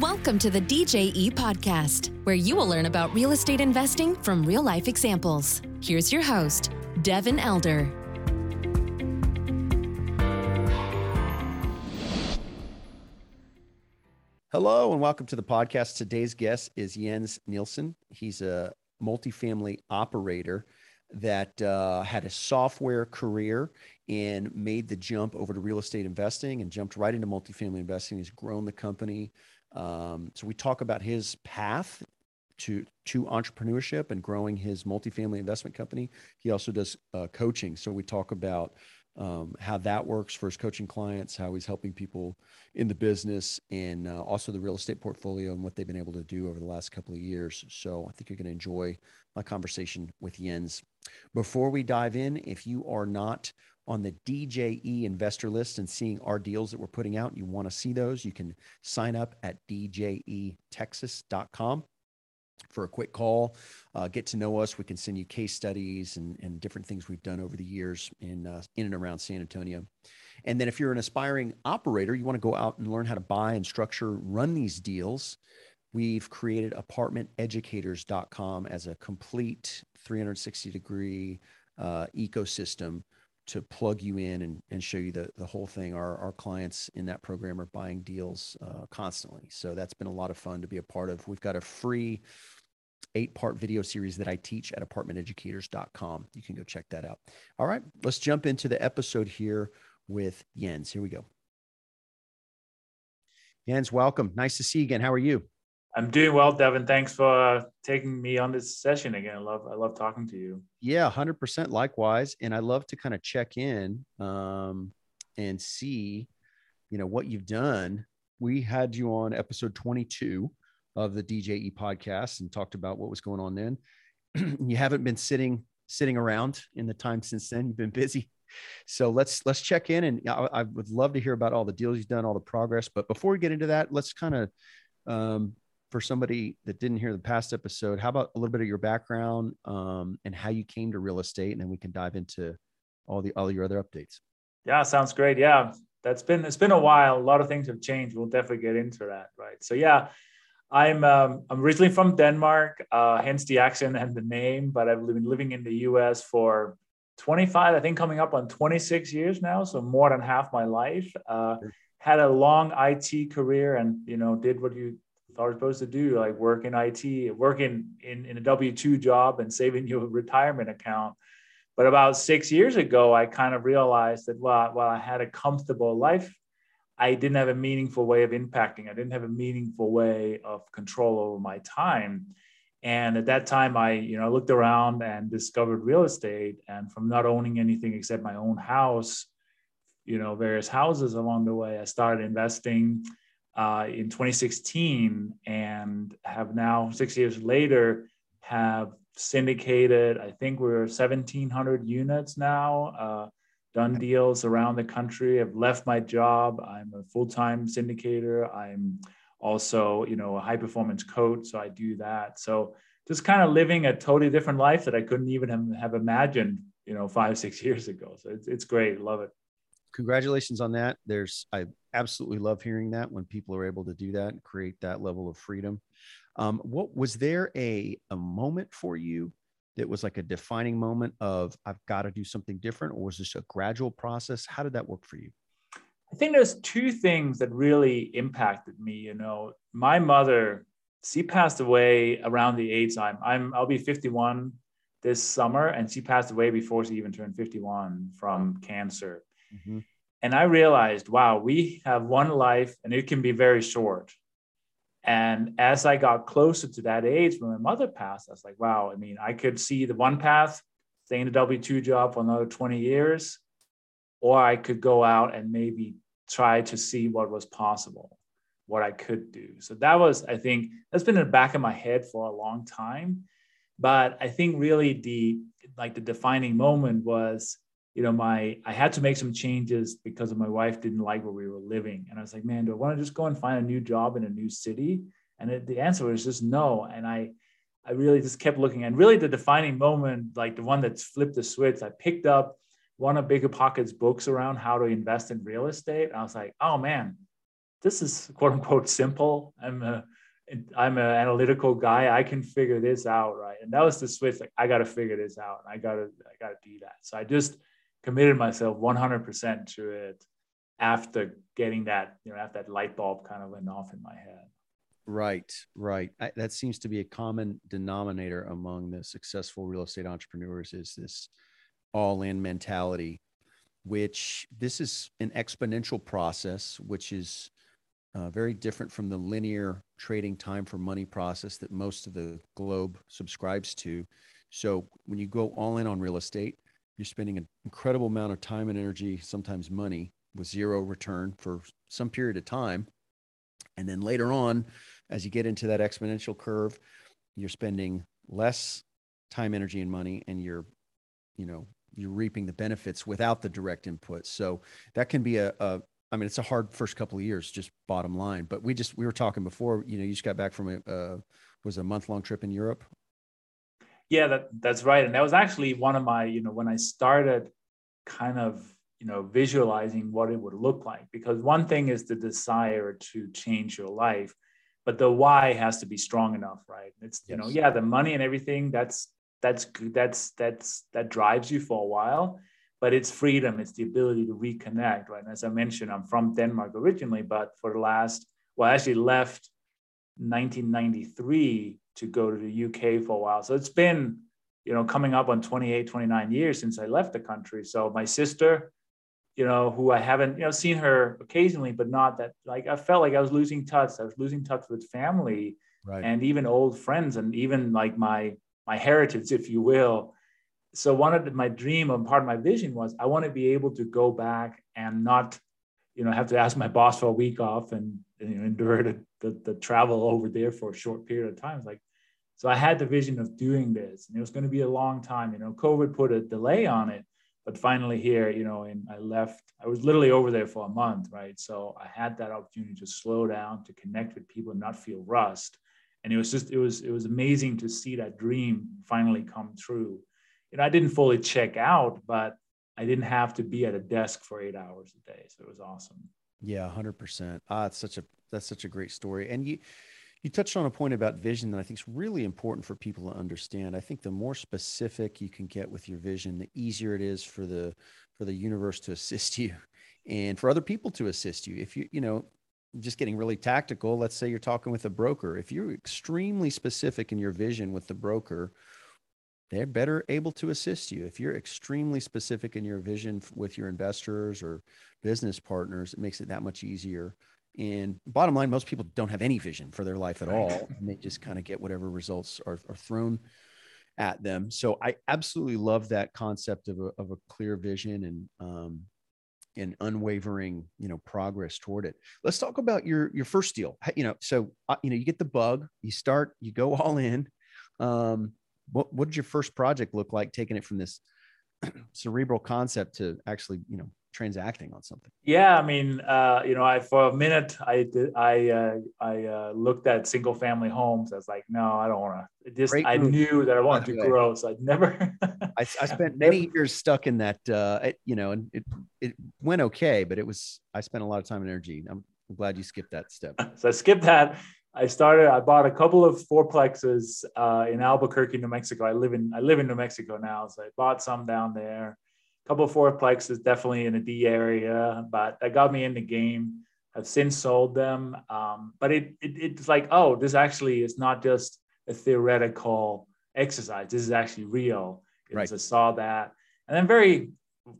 Welcome to the DJE podcast, where you will learn about real estate investing from real life examples. Here's your host, Devin Elder. Hello and welcome to the podcast. Today's guest is Jens Nielson. He's a multifamily operator that uh, had a software career and made the jump over to real estate investing and jumped right into multifamily investing. He's grown the company. Um, so we talk about his path to to entrepreneurship and growing his multifamily investment company. He also does uh, coaching. So we talk about um, how that works for his coaching clients, how he's helping people in the business, and uh, also the real estate portfolio and what they've been able to do over the last couple of years. So I think you're going to enjoy my conversation with Jens. Before we dive in, if you are not on the DJE investor list and seeing our deals that we're putting out, you want to see those, you can sign up at djetexas.com for a quick call, uh, get to know us. We can send you case studies and, and different things we've done over the years in, uh, in and around San Antonio. And then if you're an aspiring operator, you want to go out and learn how to buy and structure, run these deals. We've created apartmenteducators.com as a complete 360 degree uh, ecosystem to plug you in and, and show you the, the whole thing. Our, our clients in that program are buying deals uh, constantly. So that's been a lot of fun to be a part of. We've got a free eight part video series that I teach at apartmenteducators.com. You can go check that out. All right, let's jump into the episode here with Jens. Here we go. Jens, welcome. Nice to see you again. How are you? I'm doing well, Devin. Thanks for uh, taking me on this session again. I love I love talking to you. Yeah, hundred percent. Likewise, and I love to kind of check in um, and see, you know, what you've done. We had you on episode 22 of the DJE podcast and talked about what was going on then. you haven't been sitting sitting around in the time since then. You've been busy. So let's let's check in, and I, I would love to hear about all the deals you've done, all the progress. But before we get into that, let's kind of um, for somebody that didn't hear the past episode, how about a little bit of your background um, and how you came to real estate, and then we can dive into all the all your other updates. Yeah, sounds great. Yeah, that's been it's been a while. A lot of things have changed. We'll definitely get into that, right? So yeah, I'm um, I'm originally from Denmark, uh, hence the accent and the name. But I've been living in the U.S. for 25, I think, coming up on 26 years now. So more than half my life. Uh, had a long IT career, and you know, did what you Was supposed to do, like work in IT, working in, in a W 2 job and saving you a retirement account. But about six years ago, I kind of realized that while, while I had a comfortable life, I didn't have a meaningful way of impacting. I didn't have a meaningful way of control over my time. And at that time, I, you know, looked around and discovered real estate. And from not owning anything except my own house, you know, various houses along the way, I started investing uh, in 2016 and have now six years later have syndicated i think we're 1700 units now uh, done deals around the country. I've left my job. I'm a full-time syndicator. I'm also you know a high performance coach so i do that. So just kind of living a totally different life that i couldn't even have, have imagined you know five six years ago. So it's, it's great. Love it congratulations on that. There's, I absolutely love hearing that when people are able to do that and create that level of freedom. Um, what was there a, a moment for you that was like a defining moment of I've got to do something different, or was this a gradual process? How did that work for you? I think there's two things that really impacted me. You know, my mother, she passed away around the age I'm, I'm I'll be 51 this summer, and she passed away before she even turned 51 from cancer. Mm-hmm. And I realized, wow, we have one life and it can be very short. And as I got closer to that age when my mother passed, I was like, wow, I mean, I could see the one path, stay in a W 2 job for another 20 years, or I could go out and maybe try to see what was possible, what I could do. So that was, I think, that's been in the back of my head for a long time. But I think really the like the defining moment was you know, my I had to make some changes because my wife didn't like where we were living, and I was like, man, do I want to just go and find a new job in a new city? And it, the answer was just no. And I, I really just kept looking, and really the defining moment, like the one that flipped the switch, I picked up one of Bigger Pockets books around how to invest in real estate. I was like, oh man, this is quote unquote simple. I'm a I'm an analytical guy. I can figure this out, right? And that was the switch. Like I got to figure this out. And I got to I got to do that. So I just committed myself 100% to it after getting that you know after that light bulb kind of went off in my head. Right, right. I, that seems to be a common denominator among the successful real estate entrepreneurs is this all-in mentality, which this is an exponential process, which is uh, very different from the linear trading time for money process that most of the globe subscribes to. So when you go all in on real estate, you're spending an incredible amount of time and energy, sometimes money, with zero return for some period of time. And then later on, as you get into that exponential curve, you're spending less time, energy, and money, and you're, you know, you're reaping the benefits without the direct input. So that can be a, a I mean, it's a hard first couple of years, just bottom line. But we just we were talking before. You know, you just got back from a uh, was a month long trip in Europe. Yeah, that that's right, and that was actually one of my you know when I started, kind of you know visualizing what it would look like because one thing is the desire to change your life, but the why has to be strong enough, right? It's yes. you know yeah the money and everything that's that's that's that's that drives you for a while but it's freedom it's the ability to reconnect right? And as i mentioned i'm from denmark originally but for the last well I actually left 1993 to go to the uk for a while. So it's been you know coming up on 28 29 years since i left the country. So my sister you know who i haven't you know seen her occasionally but not that like i felt like i was losing touch. I was losing touch with family right. and even old friends and even like my my heritage if you will so one of my dream and part of my vision was I want to be able to go back and not, you know, have to ask my boss for a week off and, and you know, endure the, the, the travel over there for a short period of time. Like, so I had the vision of doing this, and it was going to be a long time. You know, COVID put a delay on it, but finally here, you know, and I left. I was literally over there for a month, right? So I had that opportunity to slow down, to connect with people, and not feel rust. And it was just, it was, it was amazing to see that dream finally come true you know, I didn't fully check out, but I didn't have to be at a desk for eight hours a day. So it was awesome. Yeah, hundred percent. Ah, it's such a that's such a great story. And you you touched on a point about vision that I think is really important for people to understand. I think the more specific you can get with your vision, the easier it is for the for the universe to assist you and for other people to assist you. If you, you know, just getting really tactical, let's say you're talking with a broker. If you're extremely specific in your vision with the broker, they're better able to assist you. If you're extremely specific in your vision with your investors or business partners, it makes it that much easier. And bottom line, most people don't have any vision for their life at all. And they just kind of get whatever results are, are thrown at them. So I absolutely love that concept of a, of a clear vision and, um, and unwavering, you know, progress toward it. Let's talk about your, your first deal. You know, so, uh, you know, you get the bug, you start, you go all in, um, what what did your first project look like taking it from this cerebral concept to actually you know transacting on something yeah i mean uh, you know i for a minute i did i uh, i uh, looked at single family homes i was like no i don't want to just Great i knew that i wanted to grow so i'd never I, I, spent many years stuck in that uh it, you know and it it went okay but it was i spent a lot of time and energy i'm I'm glad you skipped that step. So I skipped that. I started. I bought a couple of fourplexes uh, in Albuquerque, New Mexico. I live in I live in New Mexico now, so I bought some down there. A couple of fourplexes, definitely in the D area, but that got me in the game. I've since sold them, um, but it, it it's like, oh, this actually is not just a theoretical exercise. This is actually real. Right. I saw that, and then very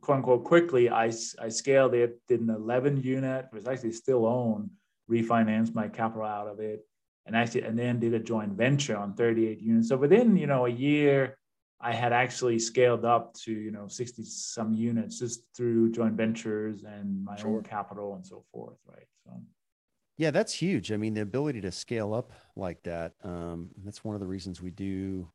quote unquote quickly, I I scaled it. Did an 11 unit. Was actually still owned refinanced my capital out of it, and actually, and then did a joint venture on 38 units. So within you know a year, I had actually scaled up to you know 60 some units just through joint ventures and my sure. own capital and so forth, right? So. Yeah, that's huge. I mean, the ability to scale up like that. Um, that's one of the reasons we do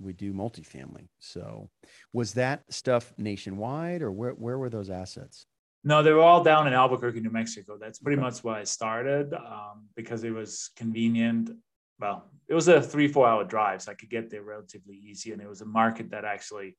we do multifamily. So, was that stuff nationwide, or where where were those assets? No, they were all down in Albuquerque, New Mexico. That's pretty much why I started um, because it was convenient. Well, it was a three, four hour drive, so I could get there relatively easy. And it was a market that actually,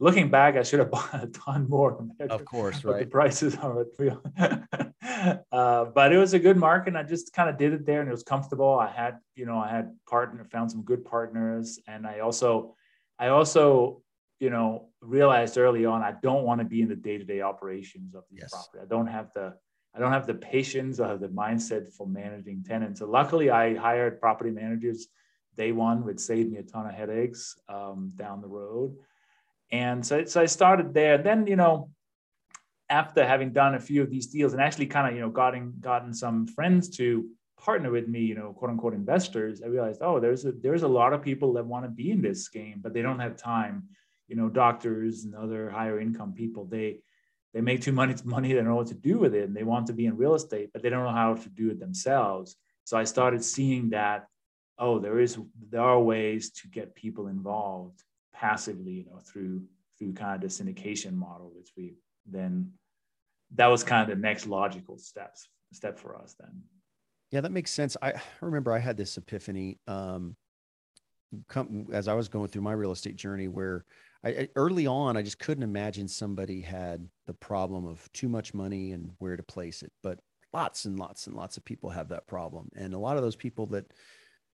looking back, I should have bought a ton more. Of course, right. The prices are. uh, but it was a good market. And I just kind of did it there, and it was comfortable. I had, you know, I had partner, found some good partners, and I also, I also, you know, realized early on I don't want to be in the day-to-day operations of the yes. property. I don't have the, I don't have the patience or the mindset for managing tenants. So luckily, I hired property managers day one, which saved me a ton of headaches um, down the road. And so, so I started there. Then, you know, after having done a few of these deals and actually kind of, you know, gotten gotten some friends to partner with me, you know, quote unquote investors, I realized, oh, there's a there's a lot of people that want to be in this game, but they don't have time. You know, doctors and other higher income people, they they make too much money, they don't know what to do with it, and they want to be in real estate, but they don't know how to do it themselves. So I started seeing that, oh, there is there are ways to get people involved passively, you know, through through kind of the syndication model, which we then that was kind of the next logical steps step for us then. Yeah, that makes sense. I remember I had this epiphany um, come, as I was going through my real estate journey where I, early on, I just couldn't imagine somebody had the problem of too much money and where to place it. But lots and lots and lots of people have that problem. And a lot of those people that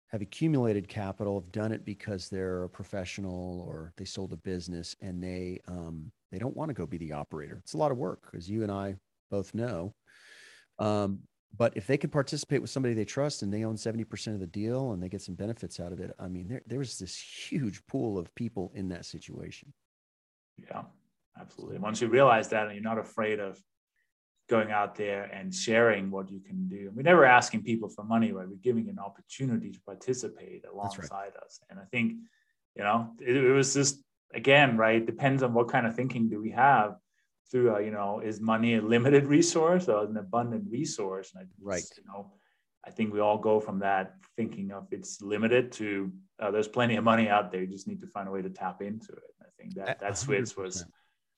have accumulated capital have done it because they're a professional or they sold a business and they um, they don't want to go be the operator. It's a lot of work, as you and I both know. Um, but if they can participate with somebody they trust and they own 70% of the deal and they get some benefits out of it, I mean, there, there's this huge pool of people in that situation. Yeah, absolutely. Once you realize that and you're not afraid of going out there and sharing what you can do. We're never asking people for money, right? We're giving an opportunity to participate alongside right. us. And I think, you know, it, it, was just again, right? Depends on what kind of thinking do we have through, uh, you know, is money a limited resource or an abundant resource? And I, right. You know, I think we all go from that thinking of it's limited to uh, there's plenty of money out there. You just need to find a way to tap into it. I think that that switch was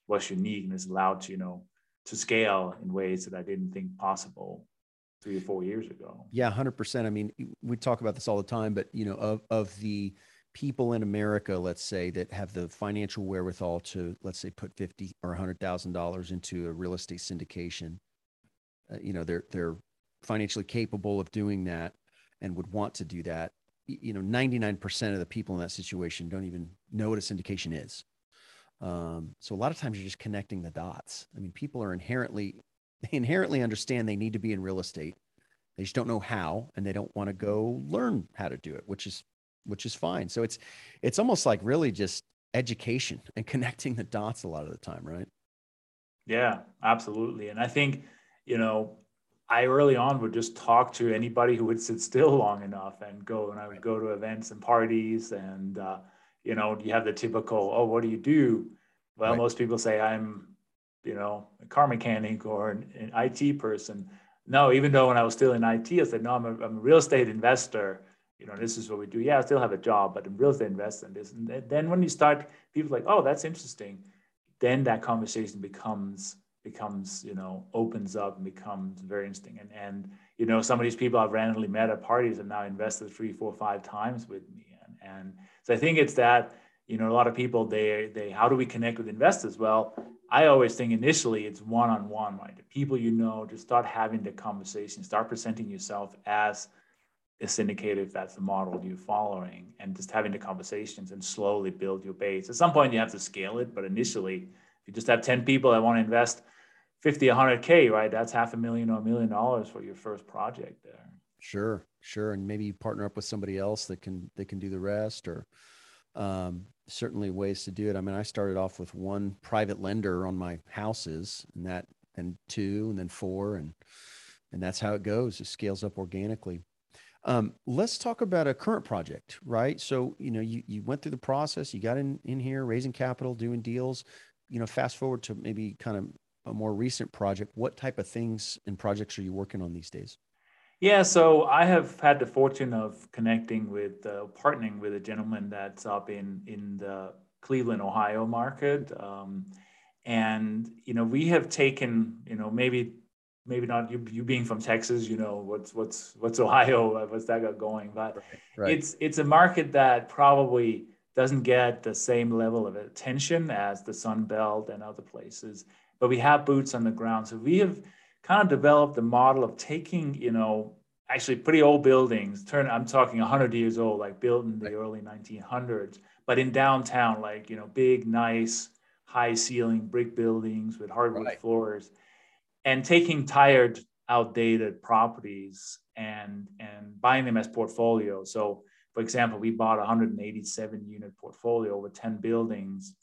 was unique and is allowed to, you know, to scale in ways that I didn't think possible three or four years ago. Yeah, hundred percent. I mean, we talk about this all the time, but you know, of of the people in America, let's say, that have the financial wherewithal to, let's say, put fifty or hundred thousand dollars into a real estate syndication, uh, you know, they're they're financially capable of doing that and would want to do that. You know, ninety nine percent of the people in that situation don't even know what a syndication is. Um, so a lot of times you're just connecting the dots. I mean, people are inherently they inherently understand they need to be in real estate. They just don't know how, and they don't want to go learn how to do it, which is which is fine. So it's it's almost like really just education and connecting the dots a lot of the time, right? Yeah, absolutely. And I think, you know, I early on would just talk to anybody who would sit still long enough and go and I would go to events and parties and uh, you know, you have the typical, oh, what do you do? Well, right. most people say I'm, you know, a car mechanic or an, an, IT person. No, even though when I was still in IT, I said, no, I'm a, I'm a real estate investor. You know, this is what we do. Yeah, I still have a job, but I'm real estate investor in this. And then when you start, people like, oh, that's interesting. Then that conversation becomes becomes you know opens up and becomes very interesting and and you know some of these people i've randomly met at parties have now invested three four five times with me and and so I think it's that, you know, a lot of people, they, they, how do we connect with investors? Well, I always think initially it's one-on-one, right? The people you know, just start having the conversation, start presenting yourself as syndicator if that's the model you're following and just having the conversations and slowly build your base. At some point you have to scale it, but initially if you just have 10 people that want to invest 50, 100K, right? That's half a million or a million dollars for your first project there. Sure, sure, and maybe partner up with somebody else that can that can do the rest, or um, certainly ways to do it. I mean, I started off with one private lender on my houses, and that and two, and then four, and and that's how it goes. It scales up organically. Um, let's talk about a current project, right? So you know, you you went through the process, you got in in here, raising capital, doing deals. You know, fast forward to maybe kind of a more recent project. What type of things and projects are you working on these days? Yeah, so I have had the fortune of connecting with, uh, partnering with a gentleman that's up in in the Cleveland, Ohio market, um, and you know we have taken, you know, maybe maybe not you, you being from Texas, you know what's what's what's Ohio, what's that got going, but right, right. it's it's a market that probably doesn't get the same level of attention as the Sun Belt and other places, but we have boots on the ground, so we have kind of developed the model of taking, you know, actually pretty old buildings. Turn, I'm talking 100 years old, like built in the early 1900s, but in downtown, like you know, big, nice, high ceiling brick buildings with hardwood right. floors, and taking tired, outdated properties and and buying them as portfolios. So, for example, we bought a 187 unit portfolio with 10 buildings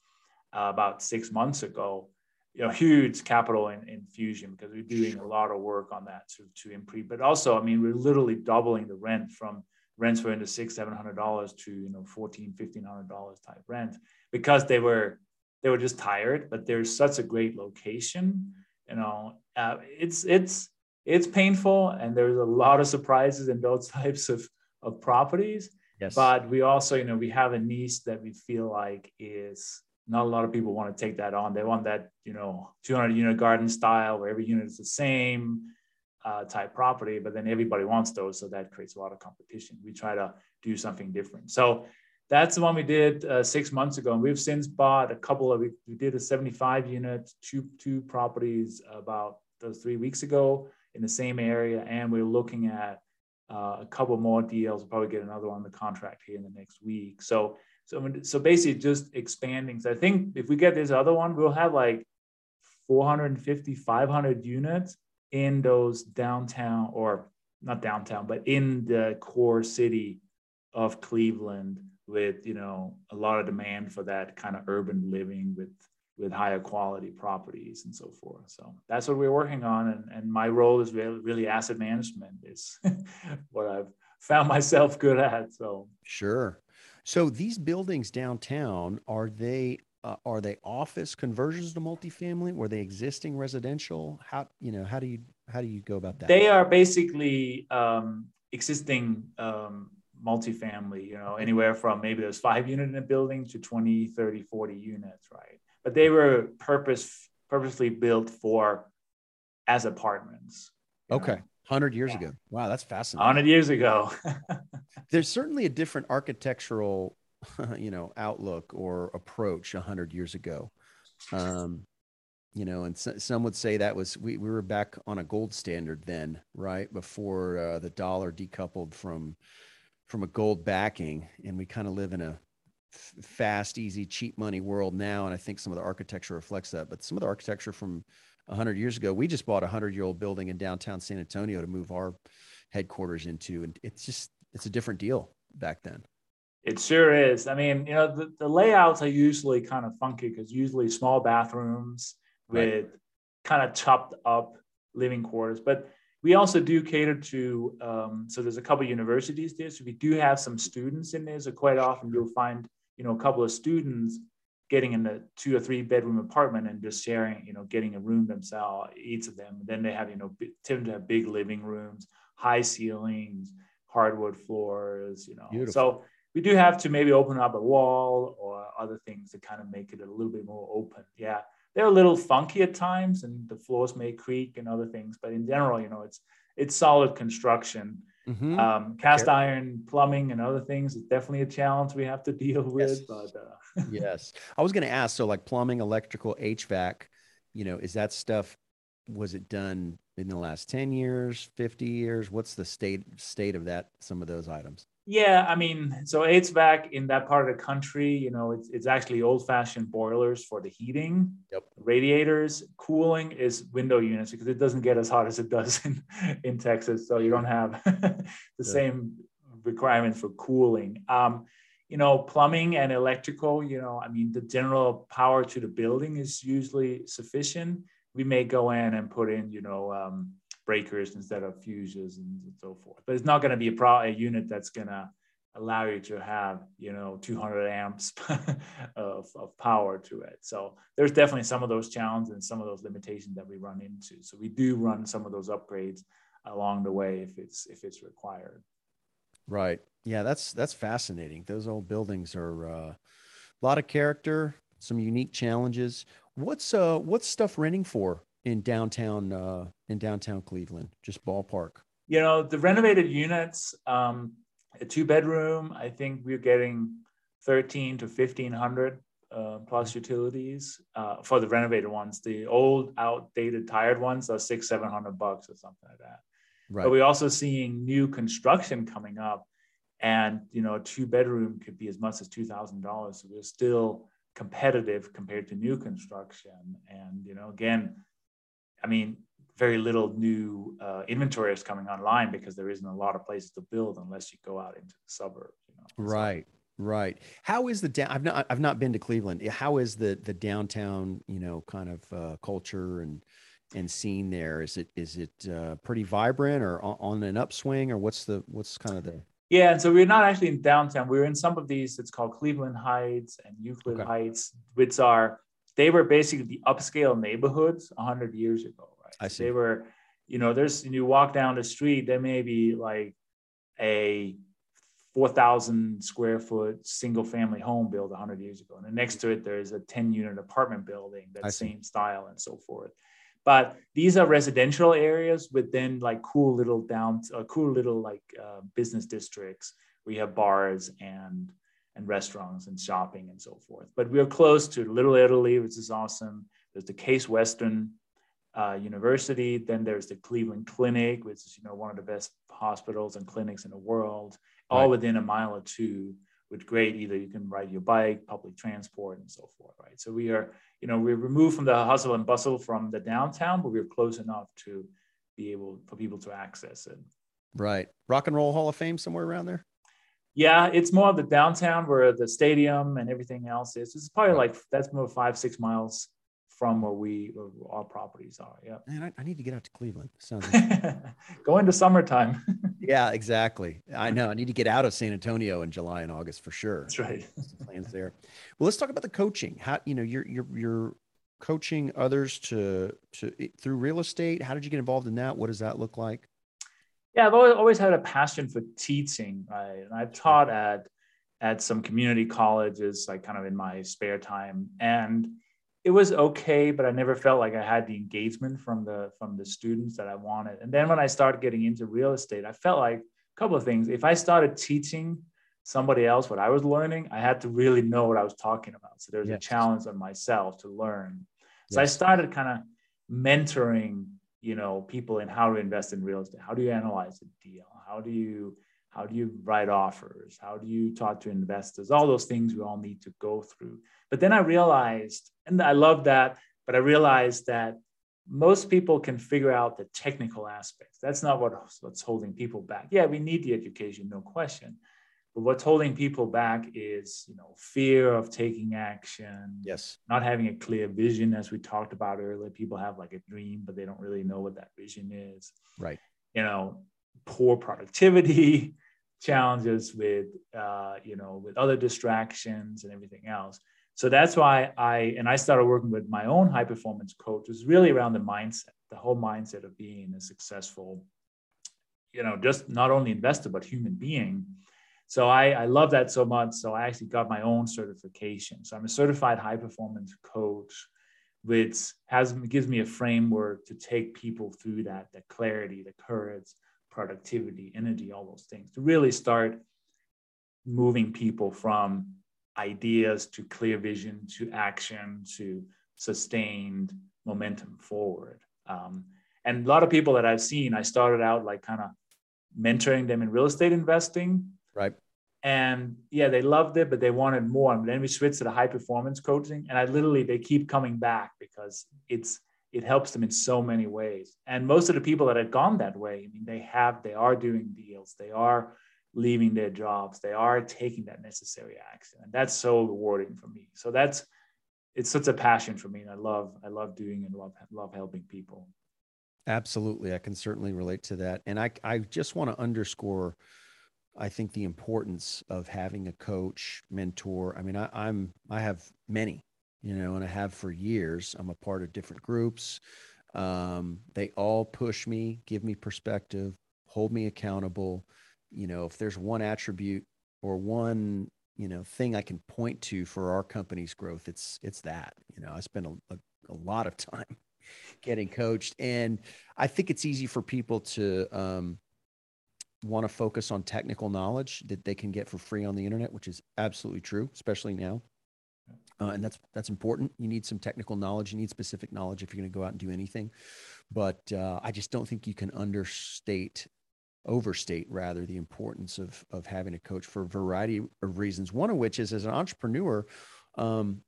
uh, about six months ago. You know huge capital in, infusion because we're doing a lot of work on that to, to improve. But also i mean we're literally doubling the rent from rents were into six seven hundred dollars to you know 14 15 hundred dollars type rent because they were they were just tired but there's such a great location you know uh, it's it's it's painful and there's a lot of surprises in those types of of properties yes. but we also you know we have a niche that we feel like is not a lot of people want to take that on. They want that, you know, 200 unit garden style where every unit is the same uh, type property, but then everybody wants those. So that creates a lot of competition. We try to do something different. So that's the one we did uh, six months ago. And we've since bought a couple of, we, we did a 75 unit, two, two properties about those three weeks ago in the same area. And we're looking at uh, a couple more deals. We'll probably get another one on the contract here in the next week. So so, so basically just expanding. So I think if we get this other one, we'll have like 450, 500 units in those downtown or not downtown, but in the core city of Cleveland with, you know, a lot of demand for that kind of urban living with, with higher quality properties and so forth. So that's what we're working on. And, and my role is really, really asset management is what I've found myself good at. So sure. So these buildings downtown are they uh, are they office conversions to multifamily? Were they existing residential? How you know how do you how do you go about that? They are basically um, existing um, multifamily. You know, anywhere from maybe there's five unit in a building to 20, 30, 40 units, right? But they were purpose purposely built for as apartments. Okay. Know? 100 years yeah. ago. Wow, that's fascinating. 100 years ago. There's certainly a different architectural, you know, outlook or approach 100 years ago. Um, you know, and so, some would say that was we, we were back on a gold standard then, right? Before uh, the dollar decoupled from from a gold backing, and we kind of live in a f- fast, easy, cheap money world now. And I think some of the architecture reflects that. But some of the architecture from 100 years ago. We just bought a 100 year old building in downtown San Antonio to move our headquarters into. And it's just, it's a different deal back then. It sure is. I mean, you know, the, the layouts are usually kind of funky because usually small bathrooms with right. kind of chopped up living quarters. But we also do cater to, um, so there's a couple universities there. So we do have some students in there. So quite often you'll find, you know, a couple of students getting in a two or three bedroom apartment and just sharing, you know, getting a room themselves, each of them. Then they have, you know, tend to have big living rooms, high ceilings, hardwood floors, you know. Beautiful. So we do have to maybe open up a wall or other things to kind of make it a little bit more open. Yeah. They're a little funky at times and the floors may creak and other things, but in general, you know, it's it's solid construction. Mm-hmm. Um, cast iron plumbing and other things is definitely a challenge we have to deal with. Yes. But uh, yes. I was going to ask so like plumbing, electrical, HVAC, you know, is that stuff was it done in the last 10 years, 50 years? What's the state state of that some of those items? Yeah, I mean, so HVAC in that part of the country, you know, it's, it's actually old fashioned boilers for the heating, yep. radiators. Cooling is window units because it doesn't get as hot as it does in, in Texas. So you don't have the yeah. same requirements for cooling. Um, you know, plumbing and electrical, you know, I mean, the general power to the building is usually sufficient. We may go in and put in, you know, um, breakers instead of fuses and so forth. But it's not going to be a, pro- a unit that's going to allow you to have, you know, 200 amps of, of power to it. So there's definitely some of those challenges and some of those limitations that we run into. So we do run some of those upgrades along the way if it's if it's required. Right. Yeah, that's that's fascinating. Those old buildings are uh, a lot of character, some unique challenges. What's uh what's stuff renting for in downtown uh in downtown Cleveland? Just ballpark. You know, the renovated units, um, a two bedroom, I think we're getting 13 to 1500 uh, plus utilities uh, for the renovated ones. The old, outdated, tired ones are six, seven hundred bucks or something like that. Right. But we're also seeing new construction coming up, and you know, a two bedroom could be as much as two thousand dollars. So we're still competitive compared to new construction. And you know, again, I mean, very little new uh, inventory is coming online because there isn't a lot of places to build unless you go out into the suburbs. You know? Right. So, Right. How is the down? I've not I've not been to Cleveland. How is the the downtown you know kind of uh, culture and and scene there? Is it is it uh, pretty vibrant or on, on, an upswing or what's the what's kind of the yeah, and so we're not actually in downtown. We're in some of these. It's called Cleveland Heights and Euclid okay. Heights, which are they were basically the upscale neighborhoods hundred years ago, right? I see. They were, you know, there's you walk down the street, there may be like a 4,000 square foot single family home built 100 years ago. And next to it, there's a 10 unit apartment building, that same style and so forth. But these are residential areas within like cool little down, uh, cool little like uh, business districts. We have bars and and restaurants and shopping and so forth. But we're close to Little Italy, which is awesome. There's the Case Western uh, University. Then there's the Cleveland Clinic, which is you know one of the best hospitals and clinics in the world all right. within a mile or two with great either you can ride your bike public transport and so forth right? So we are you know we're removed from the hustle and bustle from the downtown but we're close enough to be able for people to access it. Right. Rock and roll hall of fame somewhere around there? Yeah it's more of the downtown where the stadium and everything else is. It's probably like that's more five six miles from where we where our properties are. Yeah. Man, I, I need to get out to Cleveland. Sounds go into summertime. yeah, exactly. I know. I need to get out of San Antonio in July and August for sure. That's right. plans there. Well, let's talk about the coaching. How you know you're you're you're coaching others to to through real estate. How did you get involved in that? What does that look like? Yeah, I've always, always had a passion for teaching, right? And I've taught at at some community colleges, like kind of in my spare time, and it was okay, but I never felt like I had the engagement from the from the students that I wanted. And then when I started getting into real estate, I felt like a couple of things. If I started teaching somebody else what I was learning, I had to really know what I was talking about. So there's yes. a challenge on myself to learn. So yes. I started kind of mentoring, you know, people in how to invest in real estate. How do you analyze a deal? How do you how do you write offers? How do you talk to investors? All those things we all need to go through. But then I realized, and I love that, but I realized that most people can figure out the technical aspects. That's not what, what's holding people back. Yeah, we need the education, no question. But what's holding people back is, you know, fear of taking action. Yes. Not having a clear vision, as we talked about earlier. People have like a dream, but they don't really know what that vision is. Right. You know, poor productivity, challenges with, uh, you know, with other distractions and everything else so that's why I and I started working with my own high performance coach was really around the mindset, the whole mindset of being a successful, you know, just not only investor but human being. So I, I love that so much. So I actually got my own certification. So I'm a certified high performance coach, which has gives me a framework to take people through that, the clarity, the courage, productivity, energy, all those things to really start moving people from ideas to clear vision to action to sustained momentum forward. Um, and a lot of people that I've seen, I started out like kind of mentoring them in real estate investing. Right. And yeah, they loved it, but they wanted more. And then we switched to the high performance coaching. And I literally, they keep coming back because it's, it helps them in so many ways. And most of the people that had gone that way, I mean, they have, they are doing deals, they are leaving their jobs. They are taking that necessary action. And that's so rewarding for me. So that's it's such a passion for me. And i love i love doing and love love helping people. Absolutely. I can certainly relate to that. And i i just want to underscore i think the importance of having a coach mentor. I mean I, i'm i have many you know and i have for years i'm a part of different groups um, they all push me give me perspective hold me accountable you know, if there's one attribute or one, you know, thing I can point to for our company's growth, it's it's that. You know, I spend a, a, a lot of time getting coached, and I think it's easy for people to um, want to focus on technical knowledge that they can get for free on the internet, which is absolutely true, especially now. Uh, and that's that's important. You need some technical knowledge. You need specific knowledge if you're going to go out and do anything. But uh, I just don't think you can understate, overstate rather, the importance of of having a coach for a variety of reasons. One of which is as an entrepreneur, um,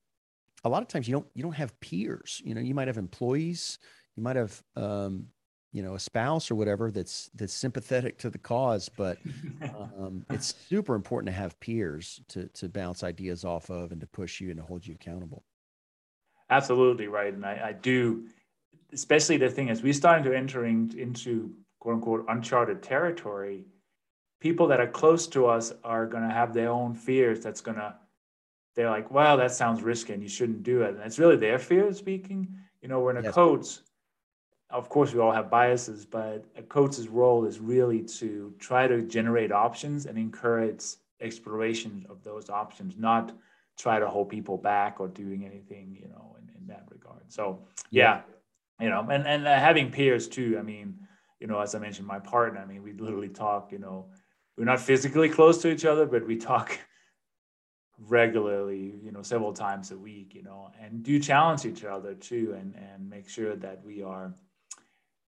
a lot of times you don't you don't have peers. You know, you might have employees, you might have um, you know a spouse or whatever that's that's sympathetic to the cause but um, it's super important to have peers to to bounce ideas off of and to push you and to hold you accountable absolutely right and i, I do especially the thing as we starting to entering into quote unquote uncharted territory people that are close to us are going to have their own fears that's going to they're like wow that sounds risky and you shouldn't do it and it's really their fear speaking you know we're in a yes. coach of course we all have biases but a coach's role is really to try to generate options and encourage exploration of those options not try to hold people back or doing anything you know in, in that regard. So yeah. you know and and uh, having peers too i mean you know as i mentioned my partner i mean we literally talk you know we're not physically close to each other but we talk regularly you know several times a week you know and do challenge each other too and and make sure that we are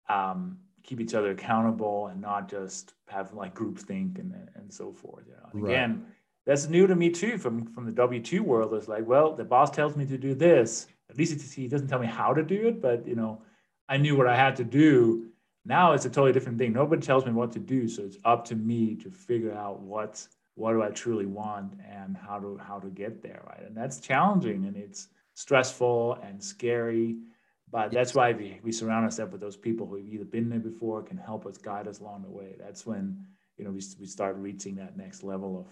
um, keep each other accountable and not just have like group think and, and so forth. You know? Right. Again, that's new to me too from, from the W2 world. It's like, well, the boss tells me to do this. At least he doesn't tell me how to do it, but you know, I knew what I had to do. Now it's a totally different thing. Nobody tells me what to do. So it's up to me to figure out what what do I truly want and how to how to get there. Right. And that's challenging and it's stressful and scary but that's why we, we surround ourselves with those people who've either been there before, can help us, guide us along the way. That's when you know we, we start reaching that next level of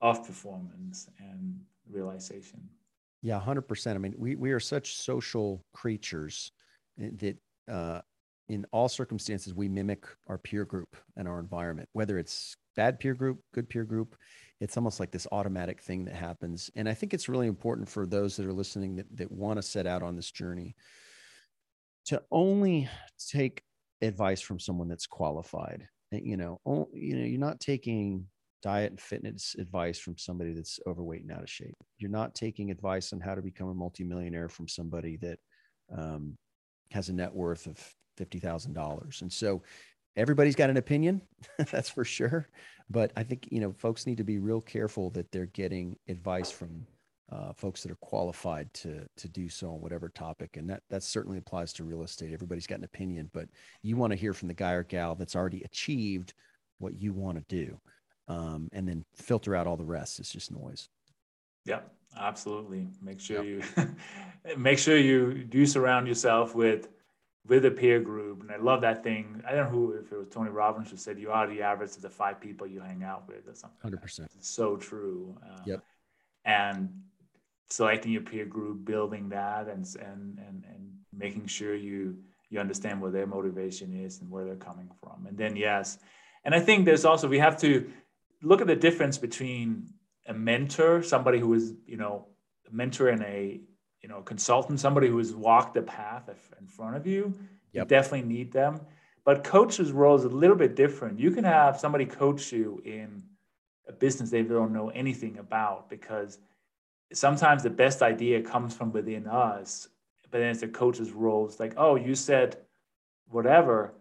of performance and realization. Yeah, hundred percent. I mean, we we are such social creatures eh, that uh, in all circumstances we mimic our peer group and our environment, whether it's bad peer group, good peer group. It's almost like this automatic thing that happens. And I think it's really important for those that are listening that, that want to set out on this journey to only take advice from someone that's qualified. Eh, you know you know you're not taking diet and fitness advice from somebody that's overweight and out of shape. You're not taking advice on how to become a multimillionaire from somebody that um, has a net worth of $50000 and so everybody's got an opinion that's for sure. But i think you know folks need to be real careful that they're getting advice from uh, folks that are qualified to to do so on whatever topic, and that that certainly applies to real estate. Everybody's got an opinion, but you want to hear from the guy or gal that's already achieved what you want to do, um, and then filter out all the rest. It's just noise. Yeah, absolutely. Make sure yep. you make sure you do surround yourself with with a peer group. And I love that thing. I don't know who, if it was Tony Robbins who said, you are the average of the five people you hang out with or something. 100%. It's so true. Uh, yep. And selecting your peer group, building that, and and and and making sure you you understand what their motivation is and where they're coming from. And then yes, and I think there's also we have to look at the difference between a mentor, somebody who is you know a mentor and a you know consultant, somebody who has walked the path in front of you. Yep. You definitely need them. But coach's role is a little bit different. You can have somebody coach you in a business they don't know anything about because sometimes the best idea comes from within us, but then it's the coach's role. It's like, oh, you said whatever.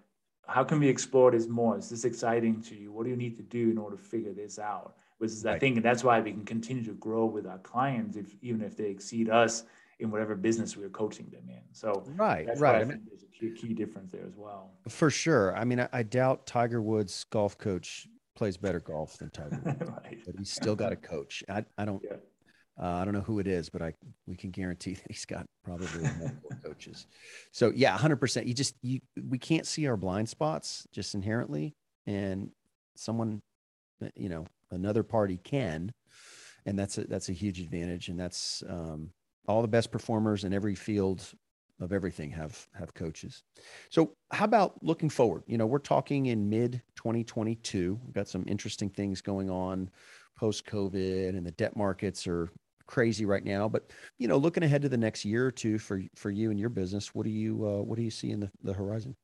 How can we explore this more? Is this exciting to you? What do you need to do in order to figure this out? Which is, right. I think, that's why we can continue to grow with our clients, if even if they exceed us in whatever business we're coaching them in. So right, right. I, I mean, there's a key, key, difference there as well. For sure. I mean, I, I doubt Tiger Woods golf coach plays better golf than Tiger Woods, right. but he's still got a coach. I, I don't. Yeah. Uh, I don't know who it is, but I we can guarantee that he's got probably multiple coaches. So yeah, hundred percent. You just you we can't see our blind spots just inherently, and someone, uh, you know, another party can, and that's a that's a huge advantage. And that's um, all the best performers in every field of everything have have coaches. So how about looking forward? You know, we're talking in mid 2022. We've got some interesting things going on post COVID, and the debt markets are crazy right now. But you know, looking ahead to the next year or two for for you and your business, what do you uh, what do you see in the, the horizon?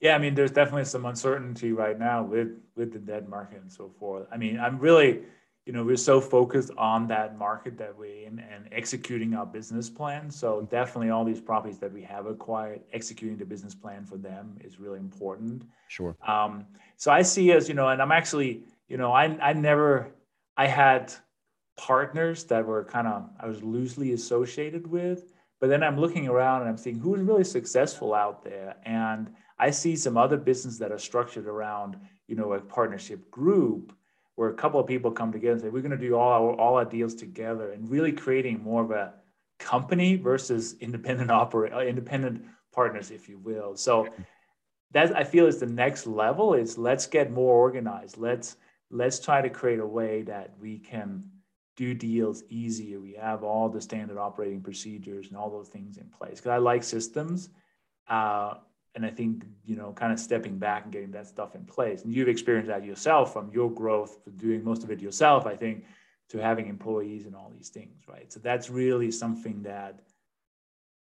Yeah, I mean, there's definitely some uncertainty right now with with the debt market and so forth. I mean, I'm really, you know we're so focused on that market that we're in and executing our business plan so definitely all these properties that we have acquired executing the business plan for them is really important sure um, so i see as you know and i'm actually you know i, I never i had partners that were kind of i was loosely associated with but then i'm looking around and i'm seeing who's really successful out there. And i see some other businesses that are structured around you know a partnership group where a couple of people come together and say we're going to do all our all our deals together and really creating more of a company versus independent operate uh, independent partners if you will. So that i feel is the next level is let's get more organized. Let's let's try to create a way that we can do deals easier we have all the standard operating procedures and all those things in place because i like systems uh, and I think you know, kind of stepping back and getting that stuff in place. And you've experienced that yourself from your growth doing most of it yourself. I think to having employees and all these things, right? So that's really something that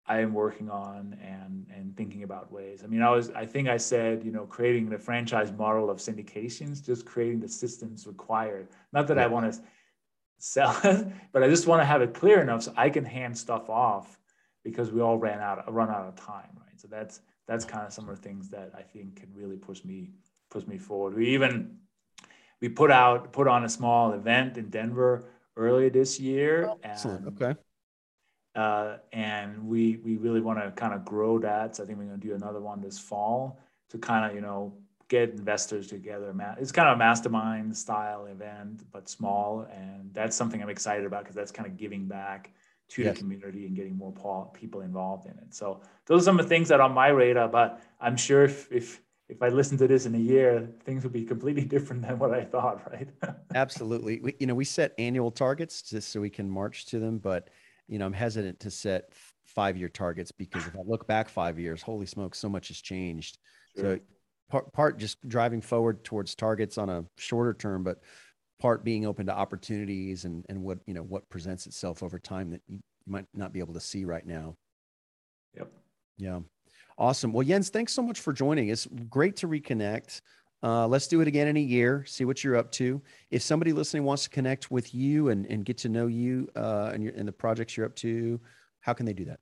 I am working on and and thinking about ways. I mean, I was I think I said you know creating the franchise model of syndications, just creating the systems required. Not that I want to sell it, but I just want to have it clear enough so I can hand stuff off because we all ran out run out of time, right? So that's that's kind of some of the things that I think can really push me push me forward. We even we put out put on a small event in Denver earlier this year. Excellent. And, okay. Uh, and we we really want to kind of grow that. So I think we're going to do another one this fall to kind of you know get investors together. It's kind of a mastermind style event, but small, and that's something I'm excited about because that's kind of giving back to yes. the community and getting more people involved in it. So those are some of the things that are on my radar. But I'm sure if if if I listen to this in a year, things would be completely different than what I thought. Right? Absolutely. We, you know, we set annual targets just so we can march to them, but you know, I'm hesitant to set five year targets because if I look back five years, holy smoke, so much has changed. Sure. So part part just driving forward towards targets on a shorter term, but part being open to opportunities and and what you know what presents itself over time that you might not be able to see right now. Yep. Yeah. Awesome. Well jens thanks so much for joining. It's great to reconnect. Uh, let's do it again in a year see what you're up to. If somebody listening wants to connect with you and, and get to know you uh, and, your, and the projects you're up to how can they do that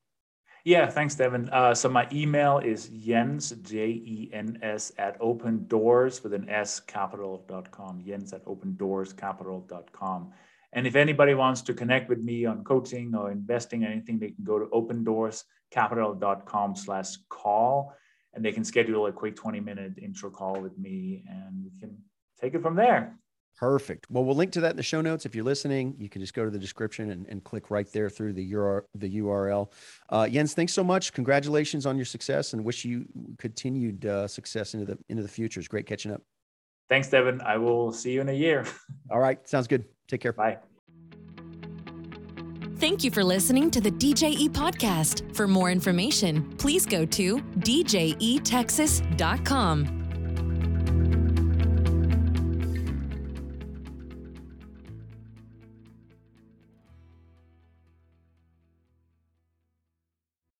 yeah, thanks, Devin. Uh, so my email is Jens, J E N S, at open doors with an S capital.com. Jens at open doors capital.com. And if anybody wants to connect with me on coaching or investing or anything, they can go to opendoorscapital.com slash call and they can schedule a quick 20 minute intro call with me and we can take it from there. Perfect. Well, we'll link to that in the show notes. If you're listening, you can just go to the description and, and click right there through the URL. The URL. Uh, Jens, thanks so much. Congratulations on your success, and wish you continued uh, success into the into the future. It's great catching up. Thanks, Devin. I will see you in a year. All right. Sounds good. Take care. Bye. Thank you for listening to the DJE podcast. For more information, please go to djetexas.com.